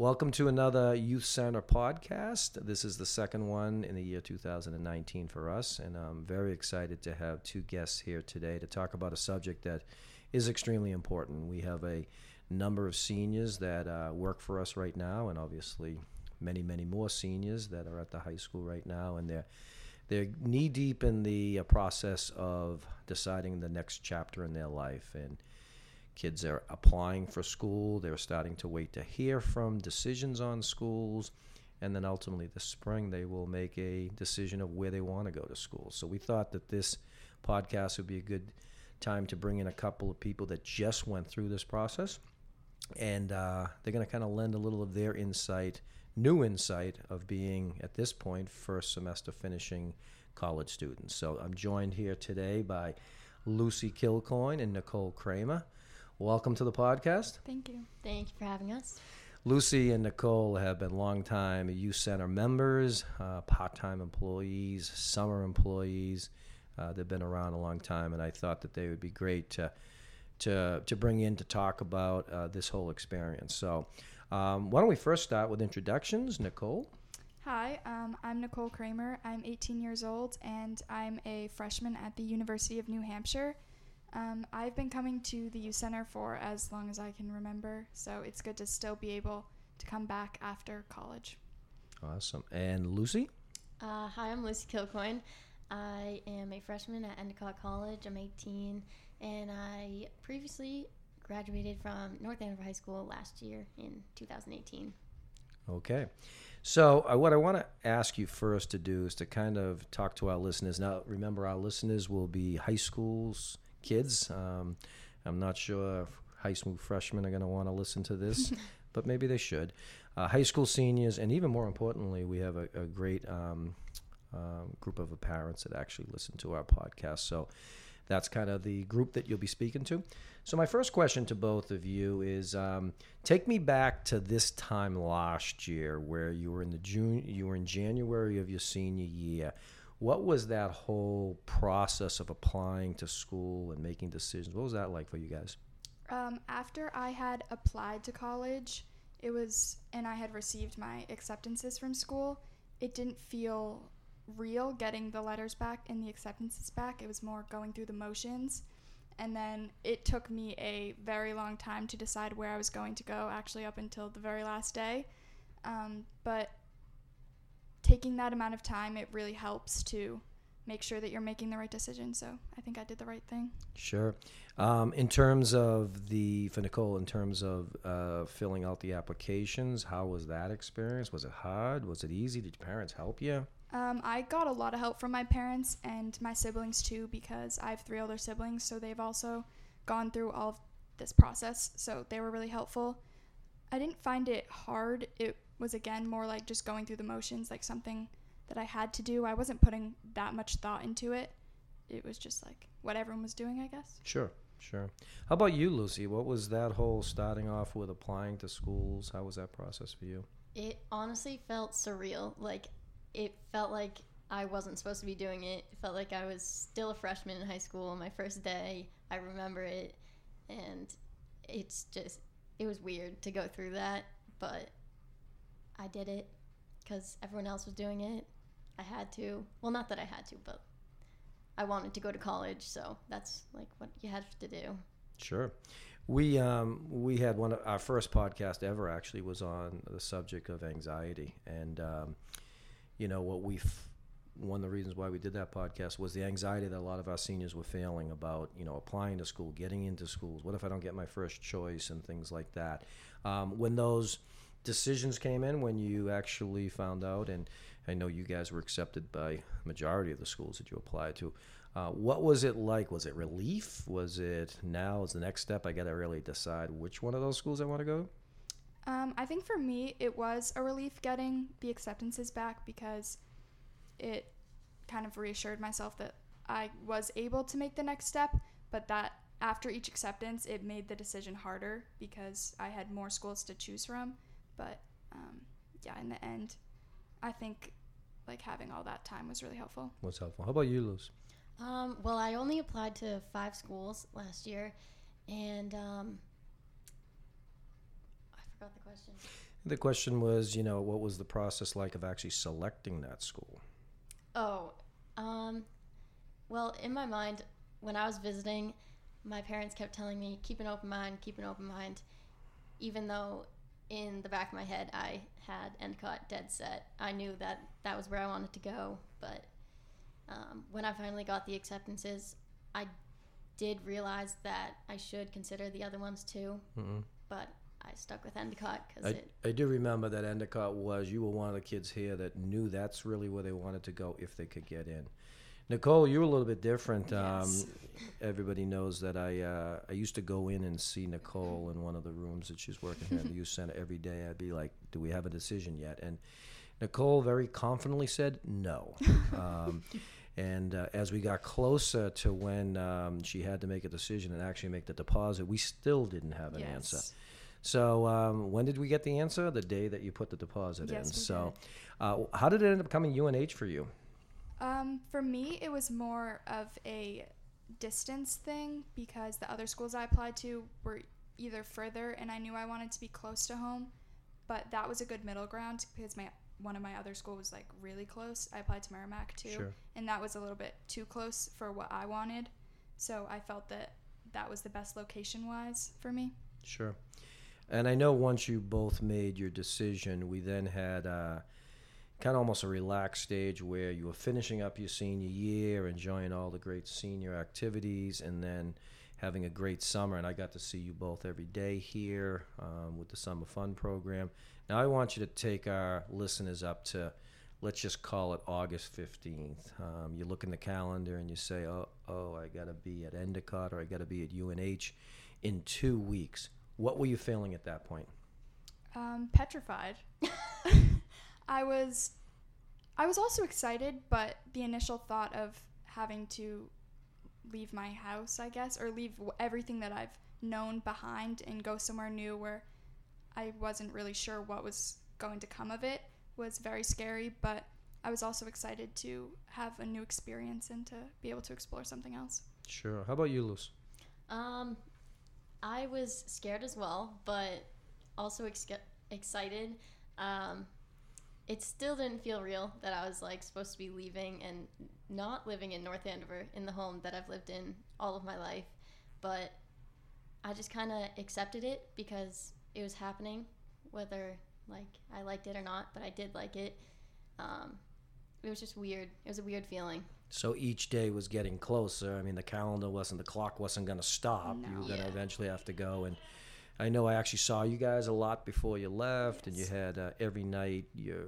Welcome to another Youth Center podcast. This is the second one in the year 2019 for us, and I'm very excited to have two guests here today to talk about a subject that is extremely important. We have a number of seniors that uh, work for us right now, and obviously many, many more seniors that are at the high school right now, and they're they're knee deep in the uh, process of deciding the next chapter in their life and Kids are applying for school. They're starting to wait to hear from decisions on schools. And then ultimately, this spring, they will make a decision of where they want to go to school. So we thought that this podcast would be a good time to bring in a couple of people that just went through this process. And uh, they're going to kind of lend a little of their insight, new insight of being, at this point, first semester finishing college students. So I'm joined here today by Lucy Kilcoyne and Nicole Kramer. Welcome to the podcast. Thank you. Thank you for having us. Lucy and Nicole have been longtime youth center members, uh, part-time employees, summer employees. Uh, they've been around a long time, and I thought that they would be great to to to bring in to talk about uh, this whole experience. So, um, why don't we first start with introductions, Nicole? Hi, um, I'm Nicole Kramer. I'm 18 years old, and I'm a freshman at the University of New Hampshire. Um, I've been coming to the youth center for as long as I can remember, so it's good to still be able to come back after college. Awesome. And Lucy? Uh, hi, I'm Lucy Kilcoyne. I am a freshman at Endicott College. I'm 18, and I previously graduated from North Andover High School last year in 2018. Okay. So, uh, what I want to ask you first to do is to kind of talk to our listeners. Now, remember, our listeners will be high schools, kids. Um, I'm not sure high school freshmen are going to want to listen to this, but maybe they should. Uh, high school seniors, and even more importantly, we have a, a great um, uh, group of parents that actually listen to our podcast. So that's kind of the group that you'll be speaking to. So my first question to both of you is: um, Take me back to this time last year, where you were in the June, you were in January of your senior year. What was that whole process of applying to school and making decisions? What was that like for you guys? Um, after I had applied to college, it was, and I had received my acceptances from school, it didn't feel real getting the letters back and the acceptances back. It was more going through the motions. And then it took me a very long time to decide where I was going to go, actually, up until the very last day. Um, but taking that amount of time, it really helps to make sure that you're making the right decision. So I think I did the right thing. Sure. Um, in terms of the, for Nicole, in terms of uh, filling out the applications, how was that experience? Was it hard? Was it easy? Did your parents help you? Um, I got a lot of help from my parents and my siblings too because I have three older siblings, so they've also gone through all of this process. So they were really helpful. I didn't find it hard. It was again more like just going through the motions, like something that I had to do. I wasn't putting that much thought into it. It was just like what everyone was doing, I guess. Sure, sure. How about you, Lucy? What was that whole starting off with applying to schools? How was that process for you? It honestly felt surreal. Like, it felt like I wasn't supposed to be doing it. It felt like I was still a freshman in high school my first day. I remember it. And it's just, it was weird to go through that. But I did it because everyone else was doing it. I had to. Well, not that I had to, but I wanted to go to college, so that's like what you had to do. Sure. We um, we had one of our first podcast ever actually was on the subject of anxiety, and um, you know what we one of the reasons why we did that podcast was the anxiety that a lot of our seniors were feeling about you know applying to school, getting into schools. What if I don't get my first choice and things like that. Um, when those decisions came in when you actually found out, and I know you guys were accepted by majority of the schools that you applied to. Uh, what was it like? Was it relief? Was it now is the next step? I got to really decide which one of those schools I want to go. Um, I think for me, it was a relief getting the acceptances back because it kind of reassured myself that I was able to make the next step, but that after each acceptance, it made the decision harder because I had more schools to choose from. But um, yeah, in the end, I think like having all that time was really helpful. What's helpful? How about you, Luce? Um, well, I only applied to five schools last year, and um, I forgot the question. The question was, you know, what was the process like of actually selecting that school? Oh, um, well, in my mind, when I was visiting, my parents kept telling me, keep an open mind, keep an open mind. Even though in the back of my head I had Endicott dead set, I knew that that was where I wanted to go. But um, when I finally got the acceptances, I did realize that I should consider the other ones too. Mm-mm. But I stuck with Endicott because I, it. I do remember that Endicott was, you were one of the kids here that knew that's really where they wanted to go if they could get in. Nicole, you're a little bit different. Yes. Um, everybody knows that I uh, I used to go in and see Nicole in one of the rooms that she's working here at the youth center every day. I'd be like, "Do we have a decision yet?" And Nicole very confidently said no. Um, and uh, as we got closer to when um, she had to make a decision and actually make the deposit, we still didn't have an answer. Yes. So um, when did we get the answer? The day that you put the deposit Yes, in. So uh, how did it end up coming UNH for you? Um, for me, it was more of a distance thing because the other schools I applied to were either further, and I knew I wanted to be close to home, but that was a good middle ground because my one of my other school was like really close. I applied to Merrimack too, Sure. and that was a little bit too close for what I wanted. So I felt that that was the best location wise for me. Sure. And I know once you both made your decision, we then had uh, kind of almost a relaxed stage where you were finishing up your senior year, enjoying all the great senior activities, and then having a great summer. And I got to see you both every day here um, with the Summer Fun program. Now I want you to take our listeners up to, let's just call it August 15th. Um, you look in the calendar and you say, oh, oh I got to be at Endicott or I got to be at UNH in two weeks. What were you feeling at that point? Um, petrified. I was, I was also excited, but the initial thought of having to leave my house, I guess, or leave everything that I've known behind and go somewhere new where I wasn't really sure what was going to come of it was very scary. But I was also excited to have a new experience and to be able to explore something else. Sure. How about you, Luce? Um, I was scared as well, but also ex- excited. Um, it still didn't feel real that I was like supposed to be leaving and not living in North Andover in the home that I've lived in all of my life. But I just kind of accepted it because it was happening, whether like I liked it or not. But I did like it. Um, it was just weird. It was a weird feeling. So each day was getting closer. I mean, the calendar wasn't, the clock wasn't going to stop. You were going to Yeah. eventually have to go. And I know I actually saw you guys a lot before you left, and you had uh, every night your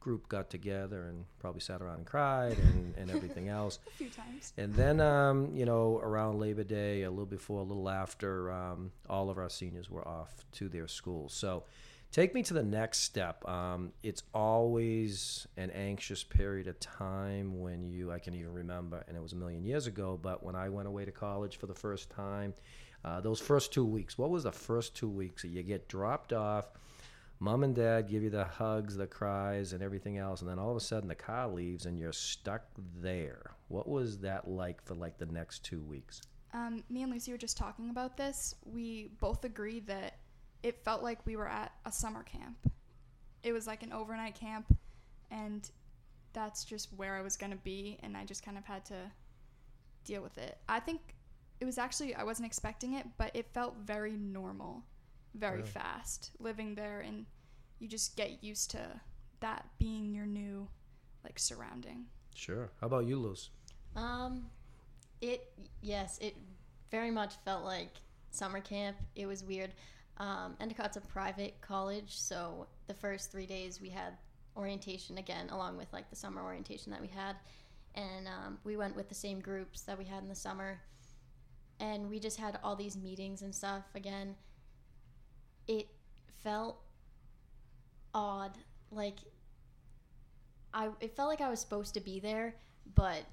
group got together and probably sat around and cried and, and everything else. A few times. And then, um, you know, around Labor Day, a little before, a little after, um, all of our seniors were off to their schools. So, take me to the next step. Um, it's always an anxious period of time when you, I can even remember, and it was a million years ago, but when I went away to college for the first time, uh, those first two weeks, what was the first two weeks you get dropped off? Mom and dad give you the hugs, the cries, and everything else, and then all of a sudden the car leaves and you're stuck there. What was that like for like the next two weeks? Um, me and Lucy were just talking about this. We both agree that it felt like we were at a summer camp. It was like an overnight camp, and that's just where I was going to be, and I just kind of had to deal with it. I think it was actually, I wasn't expecting it, but it felt very normal, very Really? fast living there, and you just get used to that being your new like surrounding. Sure. How about you, Luce? Um, it yes, it very much felt like summer camp. It was weird. Um, Endicott's a private college, so the first three days we had orientation again, along with like the summer orientation that we had, and um, we went with the same groups that we had in the summer, and we just had all these meetings and stuff again. It felt odd, like I it felt like I was supposed to be there, but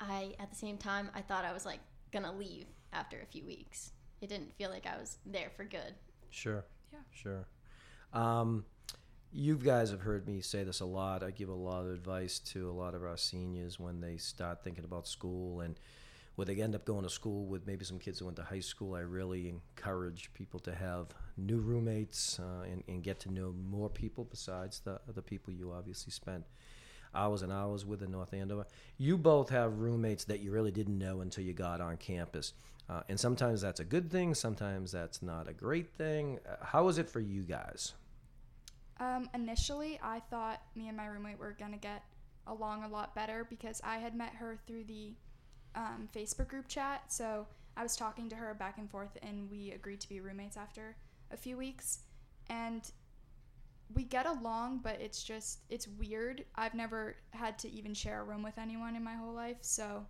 I at the same time I thought I was like gonna leave after a few weeks. It didn't feel like I was there for good. Sure. Yeah. Sure. Um, you guys have heard me say this a lot. I give a lot of advice to a lot of our seniors when they start thinking about school. And or they end up going to school with maybe some kids that went to high school, I really encourage people to have new roommates uh, and, and get to know more people besides the the people you obviously spent hours and hours with in North Andover. You both have roommates that you really didn't know until you got on campus. Uh, and sometimes that's a good thing, sometimes that's not a great thing. Uh, how is it for you guys? Um, initially, I thought me and my roommate were gonna get along a lot better because I had met her through the um, Facebook group chat. So I was talking to her back and forth, and we agreed to be roommates after a few weeks. And we get along, but it's just it's weird. I've never had to even share a room with anyone in my whole life, so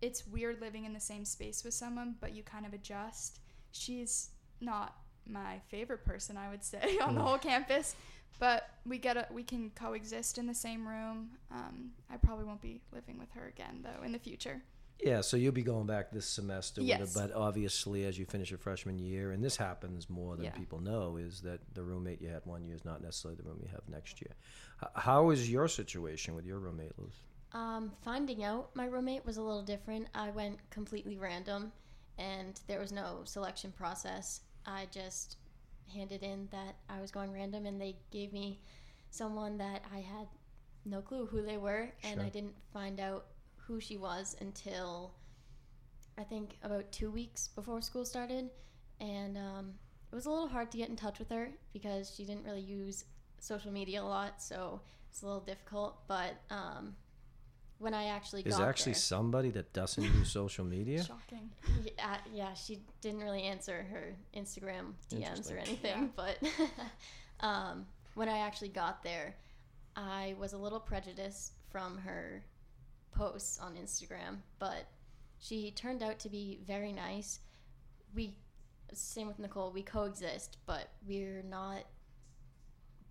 it's weird living in the same space with someone, but you kind of adjust. She's not my favorite person, I would say, on the Mm. whole campus, but we get a, we can coexist in the same room. Um, I probably won't be living with her again though in the future. Yeah, so you'll be going back this semester with Yes. it, but obviously as you finish your freshman year, and this happens more than Yeah. people know, is that the roommate you had one year is not necessarily the room you have next year. How is your situation with your roommate, Luce? Um, finding out my roommate was a little different. I went completely random, and there was no selection process. I just handed in that I was going random, and they gave me someone that I had no clue who they were, and Sure. I didn't find out who she was until I think about two weeks before school started, and um, it was a little hard to get in touch with her because she didn't really use social media a lot, so it's a little difficult. But um, when I actually Is got actually there, somebody that doesn't use social media? Shocking. yeah, yeah, she didn't really answer her Instagram DMs or anything. But um, when I actually got there, I was a little prejudiced from her posts on Instagram, but she turned out to be very nice. We, same with Nicole, we coexist, but we're not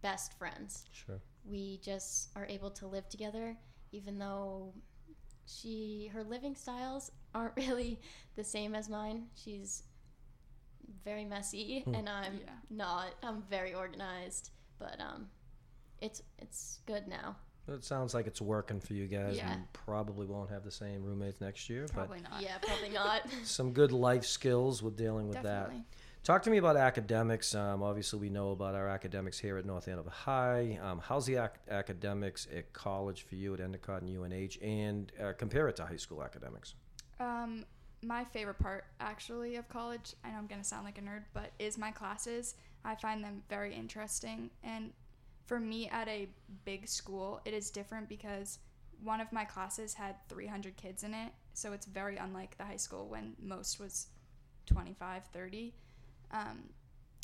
best friends Sure. we just are able to live together even though she her living styles aren't really the same as mine she's very messy Hmm. and i'm Yeah. not i'm very organized but um it's it's good now It sounds like it's working for you guys. Yeah. You probably won't have the same roommates next year, Probably not. yeah probably not some good life skills with dealing with that. Definitely. Talk to me about academics. Um, obviously, we know about our academics here at North Andover High. Um, how's the ac- academics at college for you at Endicott and UNH, and uh, compare it to high school academics? Um, my favorite part, actually, of college, I know I'm going to sound like a nerd, but is my classes. I find them very interesting. And for me, at a big school, it is different because one of my classes had 300 kids in it. So it's very unlike the high school when most was 25, 30. Um,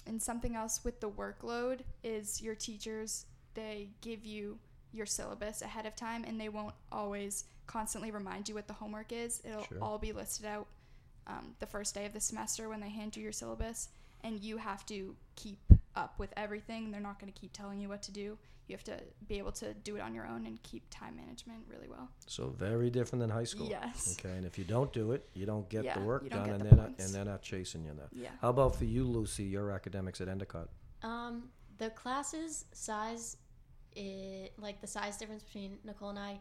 and something else with the workload is your teachers, they give you your syllabus ahead of time and they won't always constantly remind you what the homework is. It'll Sure. all be listed out um, the first day of the semester when they hand you your syllabus, and you have to keep up with everything. They're not going to keep telling you what to do. You have to be able to do it on your own and keep time management really well. So very different than high school. Yes. Okay, and if you don't do it, you don't get the work done, get and the they're not, and they're not chasing you enough. Yeah. How about for you, Lucy? Your academics at Endicott. Um, the classes size, i like the size difference between Nicole and I,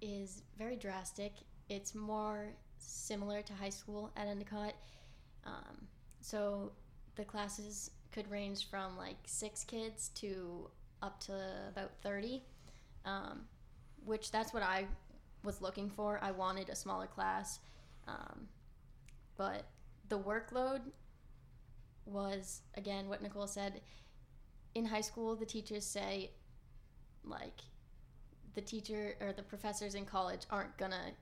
is very drastic. It's more similar to high school at Endicott. Um, so the classes could range from like six kids to up to about thirty, um, which that's what I was looking for. I wanted a smaller class, um, but the workload was again what Nicole said. In high school, the teachers say, like, the teacher or the professors in college aren't gonna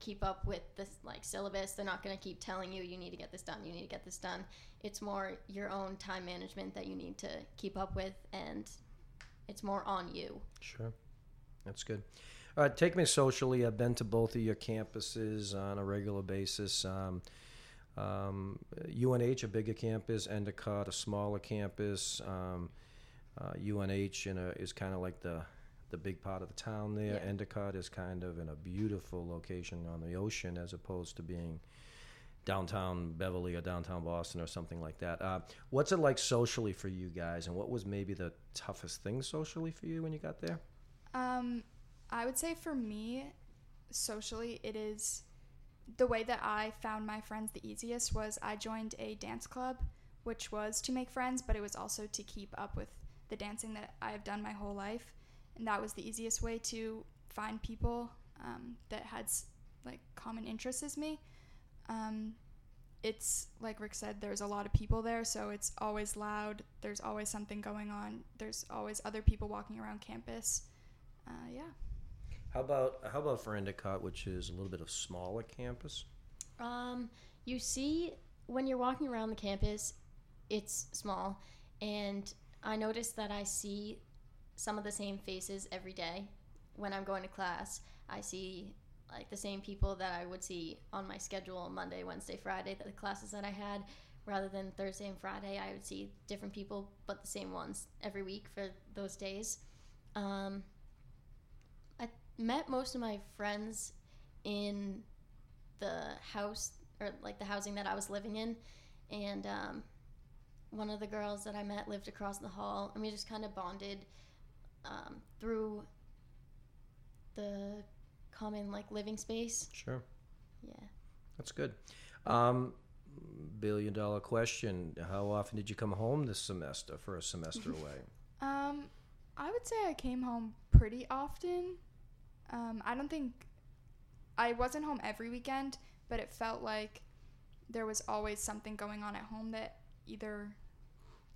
keep up with this like syllabus. They're not gonna keep telling you you need to get this done. You need to get this done. It's more your own time management that you need to keep up with, and it's more on you. Sure. That's good. All right, take me socially. I've been to both of your campuses on a regular basis. Um, um, UNH, a bigger campus, Endicott, a smaller campus. Um, uh, UNH a, is kind of like the the big part of the town there. Yeah. Endicott is kind of in a beautiful location on the ocean as opposed to being downtown Beverly or downtown Boston or something like that. Uh, what's it like socially for you guys, and what was maybe the toughest thing socially for you when you got there? Um, I would say for me, socially, it is the way that I found my friends the easiest was I joined a dance club, which was to make friends, but it was also to keep up with the dancing that I have done my whole life, and that was the easiest way to find people um, that had like common interests as me. Um, it's like Rick said, there's a lot of people there, so it's always loud. There's always something going on. There's always other people walking around campus. Uh, yeah. How about how about for Endicott, which is a little bit of smaller campus? Um, you see, when you're walking around the campus, it's small, and I notice that I see some of the same faces every day when I'm going to class. I see like the same people that I would see on my schedule Monday, Wednesday, Friday, the classes that I had, rather than Thursday and Friday. I would see different people, but the same ones every week for those days. Um, I met most of my friends in the house or like the housing that I was living in, and um, one of the girls that I met lived across the hall, and we just kind of bonded um, through the common like living space. Sure, Yeah. that's good. Um, billion dollar question: How often did you come home this semester for a semester away? Um, I would say I came home pretty often. Um, I don't think I wasn't home every weekend, but it felt like there was always something going on at home that either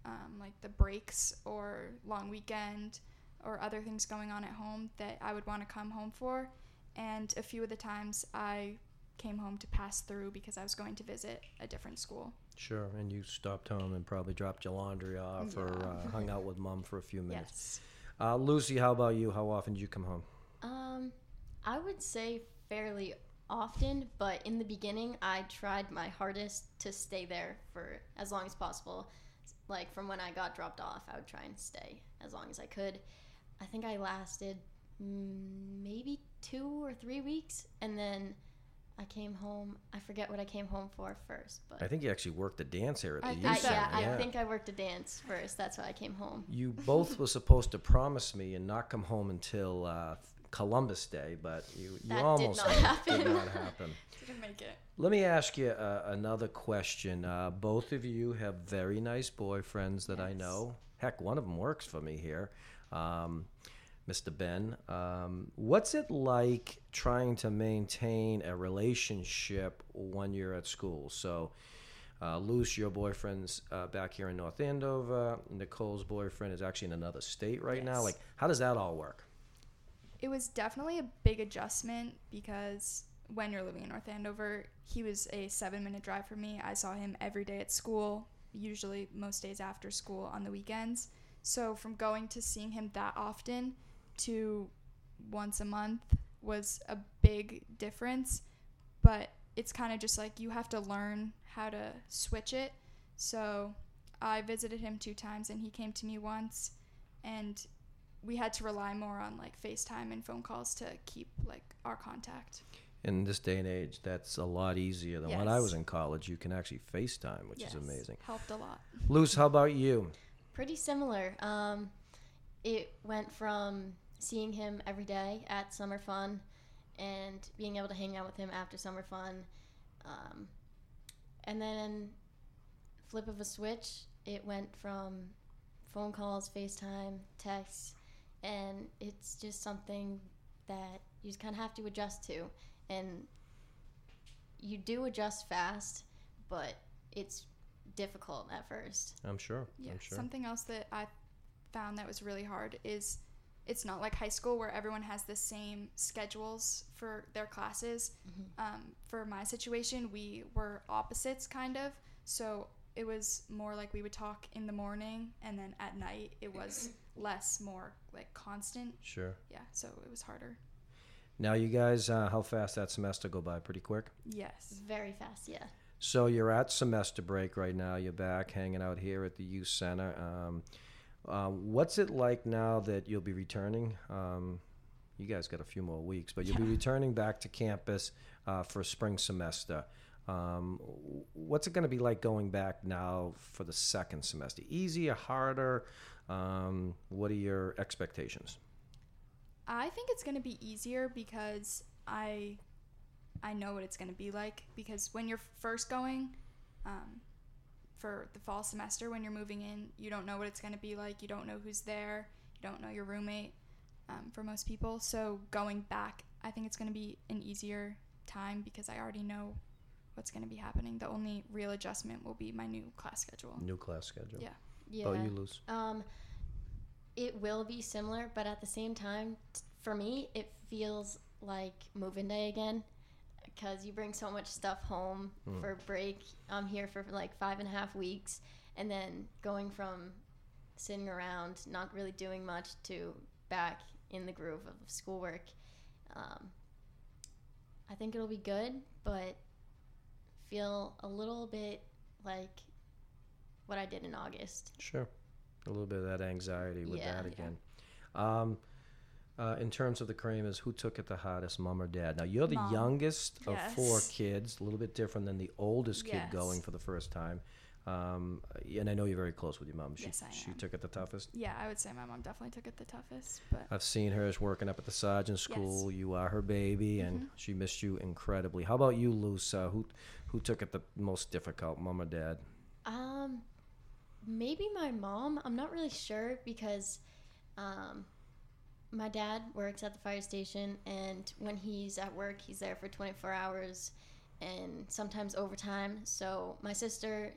um, like the breaks or long weekend or other things going on at home that I would want to come home for. And a few of the times I came home to pass through because I was going to visit a different school. Sure, and you stopped home and probably dropped your laundry off or uh, hung out with mom for a few minutes. Yes. Uh, Lucy, how about you? How often do you come home? Um, I would say fairly often, but in the beginning, I tried my hardest to stay there for as long as possible. Like from when I got dropped off, I would try and stay as long as I could. I think I lasted mm, maybe two or three weeks, and then I came home. I forget what I came home for first, but I think you actually worked the dance here at the I youth I, center. yeah, I think I worked a dance first. That's why I came home. You both were supposed to promise me and not come home until uh, Columbus Day, but you, you That did almost not did. happen. Did not happen. Didn't make it. Let me ask you uh, another question. Uh, both of you have very nice boyfriends that I know. Heck, one of them works for me here, um, Mr. Ben. Um, what's it like trying to maintain a relationship when you're at school? So, uh, Luce, your boyfriend's uh, back here in North Andover. Nicole's boyfriend is actually in another state right now. Like, how does that all work? It was definitely a big adjustment because when you're living in North Andover, he was a seven minute drive from me. I saw him every day at school, usually most days after school on the weekends. So from going to seeing him that often to once a month was a big difference. But it's kind of just like you have to learn how to switch it. So I visited him two times and he came to me once. And we had to rely more on like FaceTime and phone calls to keep like our contact. In this day and age, that's a lot easier than when I was in college. You can actually FaceTime, which is amazing. Helped a lot. Luce, how about you? Pretty similar. Um, it went from seeing him every day at summer fun and being able to hang out with him after summer fun. Um, and then, flip of a switch, it went from phone calls, FaceTime, texts, and it's just something that you just kind of have to adjust to. And you do adjust fast, but it's difficult at first. I'm sure. Yeah. I'm sure. Something else that I found that was really hard is it's not like high school where everyone has the same schedules for their classes. Um, for my situation, we were opposites kind of. So it was more like we would talk in the morning and then at night it was less, more like constant. Sure. Yeah. So it was harder. Now, you guys, uh, how fast that semester go by? Pretty quick. Yes. Very fast, yeah. So you're at semester break right now. You're back hanging out here at the youth center. Um, uh, what's it like now that you'll be returning? Um, you guys got a few more weeks, but you'll be returning back to campus uh, for spring semester. Um, what's it going to be like going back now for the second semester? Easier, harder? Um, what are your expectations? I think it's going to be easier because I I know what it's going to be like because when you're first going um, for the fall semester, when you're moving in, you don't know what it's going to be like. You don't know who's there. You don't know your roommate um, for most people. So going back, I think it's going to be an easier time because I already know what's going to be happening. The only real adjustment will be my new class schedule. New class schedule. Yeah. Yeah. Oh, you Luce. Um, it will be similar, but at the same time, t- for me, it feels like move-in day again because you bring so much stuff home Mm. for break. I'm here for like five and a half weeks, and then going from sitting around, not really doing much, to back in the groove of schoolwork. Um, I think it'll be good, but feel a little bit like what I did in August. Sure. A little bit of that anxiety with Yeah. that Yeah. again. Um, uh, in terms of the cream is who took it the hardest, mom or dad? Now, you're the Mom. youngest of four kids, a little bit different than the oldest kid Yes. going for the first time. Um, and I know you're very close with your mom. She, Yes, I she took it the toughest. Yeah, I would say my mom definitely took it the toughest, but I've seen her as working up at the Sargent school. Yes. You are her baby, and Mhm. she missed you incredibly. How about you, Luce? Uh, who who took it the most difficult, mom or dad? Um, maybe my mom. I'm not really sure because, um, my dad works at the fire station, and when he's at work, he's there for 24 hours, and sometimes overtime. So my sister,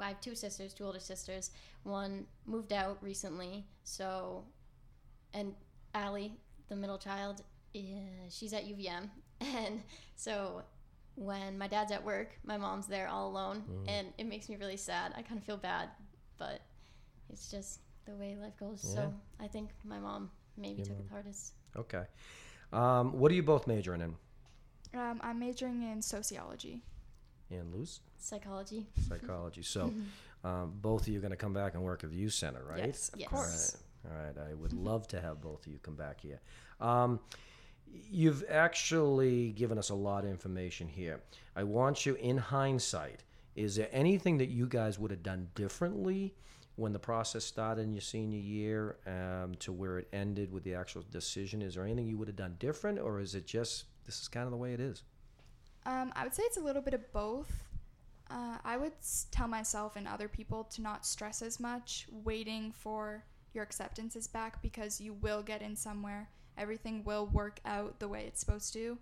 I have two sisters, two older sisters. One moved out recently, so, and Allie, the middle child, eh, she's at UVM, and so when my dad's at work, my mom's there all alone, Mm. and it makes me really sad. I kind of feel bad, but it's just the way life goes. Yeah. So I think my mom maybe Your took mom. it the hardest. Okay. Um, what are you both majoring in? um, I'm majoring in sociology. And Luce? Psychology. Psychology. So, um, both of you are going to come back and work at the youth center, right? Yes, of Yes. course. All right. All right. I would love to have both of you come back here. Um, you've actually given us a lot of information here. I want you, in hindsight, is there anything that you guys would have done differently when the process started in your senior year um, to where it ended with the actual decision? Is there anything you would have done different, or is it just this is kind of the way it is? Um, I would say it's a little bit of both. Uh, I would tell myself and other people to not stress as much waiting for your acceptances back because you will get in somewhere. Everything will work out the way it's supposed to.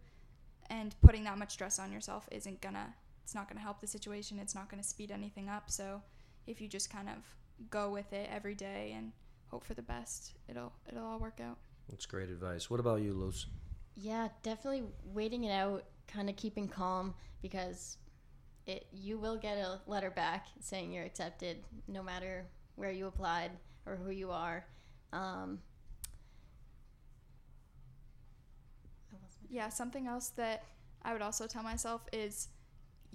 And putting that much stress on yourself isn't gonna, it's not gonna help the situation. It's not gonna speed anything up. So if you just kind of go with it every day and hope for the best, it'll, it'll all work out. That's great advice. What about you, Luce? Yeah, definitely waiting it out, kind of keeping calm because it you will get a letter back saying you're accepted, no matter where you applied or who you are. Um, I lost my- Yeah, something else that I would also tell myself is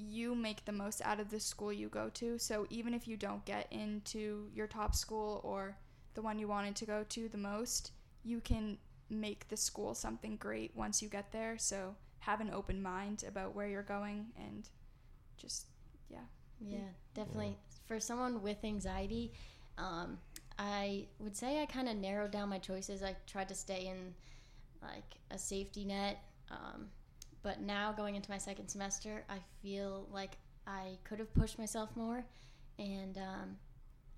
you make the most out of the school you go to. So even if you don't get into your top school or the one you wanted to go to the most, you can make the school something great once you get there. So have an open mind about where you're going and just yeah. Yeah, definitely. For someone with anxiety, um, I would say I kind of narrowed down my choices. I tried to stay in like a safety net. Um, but now going into my second semester, I feel like I could have pushed myself more. And um,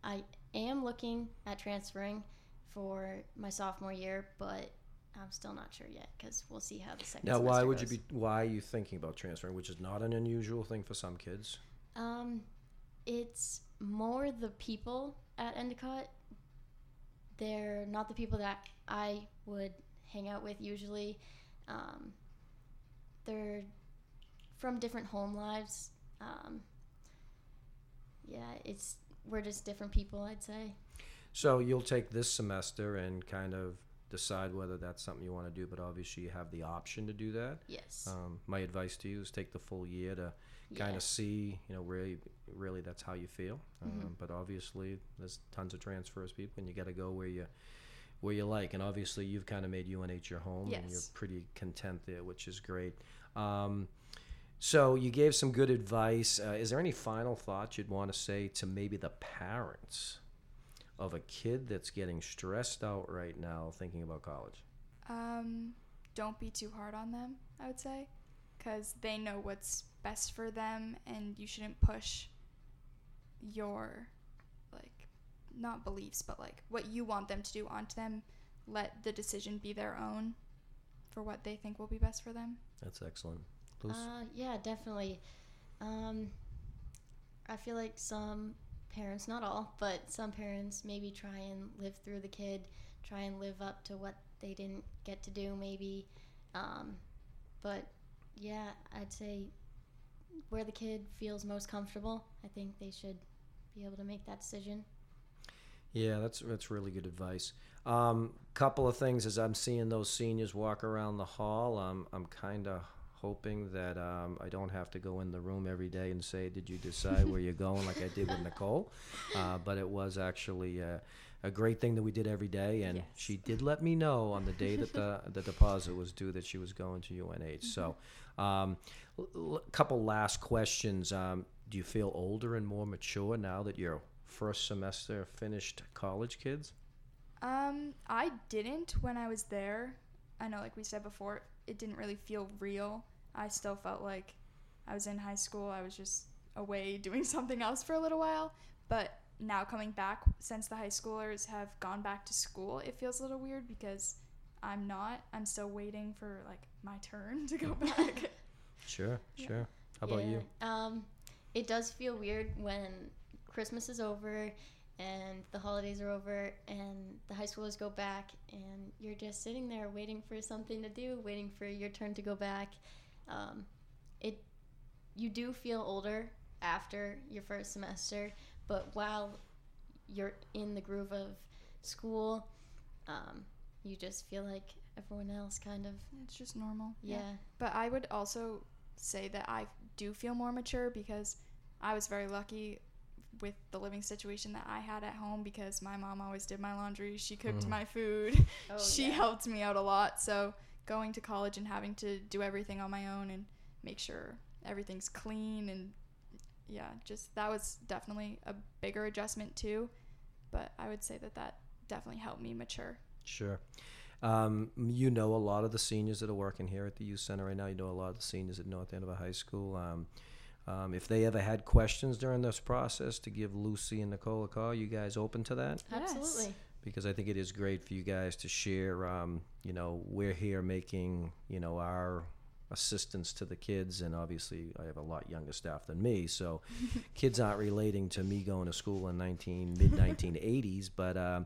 I am looking at transferring for my sophomore year, but I'm still not sure yet because we'll see how the second Now, why would you be? Why are you thinking about transferring? Which is not an unusual thing for some kids. Um, it's more the people at Endicott. They're not the people that I would hang out with usually. Um, they're from different home lives. Um, yeah, it's we're just different people. I'd say. So you'll take this semester and kind of decide whether that's something you want to do. But obviously, you have the option to do that. Yes. Um, my advice to you is take the full year to kind yeah. of see, you know, really, really that's how you feel. Um, Mhm. but obviously, there's tons of transfers, people, and you got to go where you where you like. And obviously, you've kind of made UNH your home, and you're pretty content there, which is great. Um, so you gave some good advice. Uh, is there any final thoughts you'd want to say to maybe the parents of a kid that's getting stressed out right now, thinking about college? Um, don't be too hard on them, I would say. because they know what's best for them, and you shouldn't push your not beliefs, but like what you want them to do onto them. Let the decision be their own for what they think will be best for them. That's excellent. Luce? Uh, yeah, definitely. Um, I feel like some parents, not all, but some parents maybe try and live through the kid, try and live up to what they didn't get to do, maybe. Um, but yeah, I'd say where the kid feels most comfortable, I think they should be able to make that decision. Yeah, that's that's really good advice. Um, couple of things as I'm seeing those seniors walk around the hall, um, I'm kind of hoping that um, I don't have to go in the room every day and say, "Did you decide where you're going?" like I did with Nicole. Uh, but it was actually a, a great thing that we did every day, and Yes. she did let me know on the day that the the deposit was due that she was going to UNH. So, um, l- l- couple last questions. Um, do you feel older and more mature now that you're first semester finished college kids? Um, I didn't when I was there. I know, like we said before, it didn't really feel real. I still felt like I was in high school. I was just away doing something else for a little while. But now coming back, since the high schoolers have gone back to school, it feels a little weird because I'm not. I'm still waiting for like my turn to go back. Sure, Yeah. sure. How about you? Um, it does feel weird when Christmas is over and the holidays are over and the high schoolers go back and you're just sitting there waiting for something to do, waiting for your turn to go back. Um, it you do feel older after your first semester, but while you're in the groove of school, um, you just feel like everyone else, kind of. it's just normal. Yeah. But I would also say that I do feel more mature because I was very lucky with the living situation that I had at home because my mom always did my laundry. She cooked Mhm. my food. Oh, she yeah. helped me out a lot. So going to college and having to do everything on my own and make sure everything's clean and yeah, just that was definitely a bigger adjustment too. But I would say that that definitely helped me mature. Sure. Um, you know a lot of the seniors that are working here at the youth center right now. You know a lot of the seniors at North Andover High School. Um, um, if they ever had questions during this process, to give Lucy and Nicole a call, you guys open to that? Absolutely. Because I think it is great for you guys to share. Um, you know, we're here making you know our assistance to the kids, and obviously I have a lot younger staff than me, so kids aren't relating to me going to school in 19 mid 1980s, but. Um,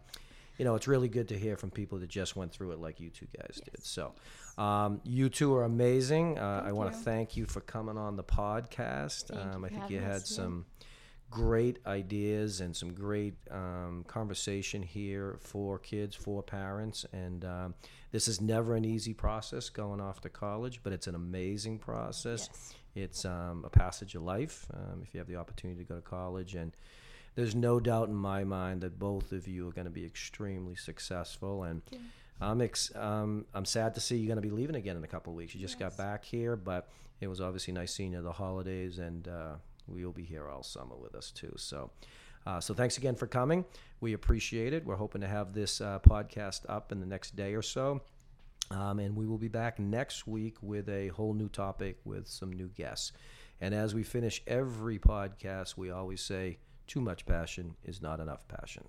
you know, it's really good to hear from people that just went through it like you two guys did. So, um, you two are amazing. Uh, I want to thank you for coming on the podcast. Um, I think you had some great ideas and some great um, conversation here for kids, for parents. And um, this is never an easy process going off to college, but it's an amazing process. Yes. It's um, a passage of life um, if you have the opportunity to go to college. And there's no doubt in my mind that both of you are going to be extremely successful. And. I'm ex- um, I'm sad to see you're going to be leaving again in a couple of weeks. You just Yes. got back here, but it was obviously nice seeing you the holidays, and uh, we'll be here all summer with us too. So, uh, so thanks again for coming. We appreciate it. We're hoping to have this uh, podcast up in the next day or so. Um, and we will be back next week with a whole new topic with some new guests. And as we finish every podcast, we always say, too much passion is not enough passion.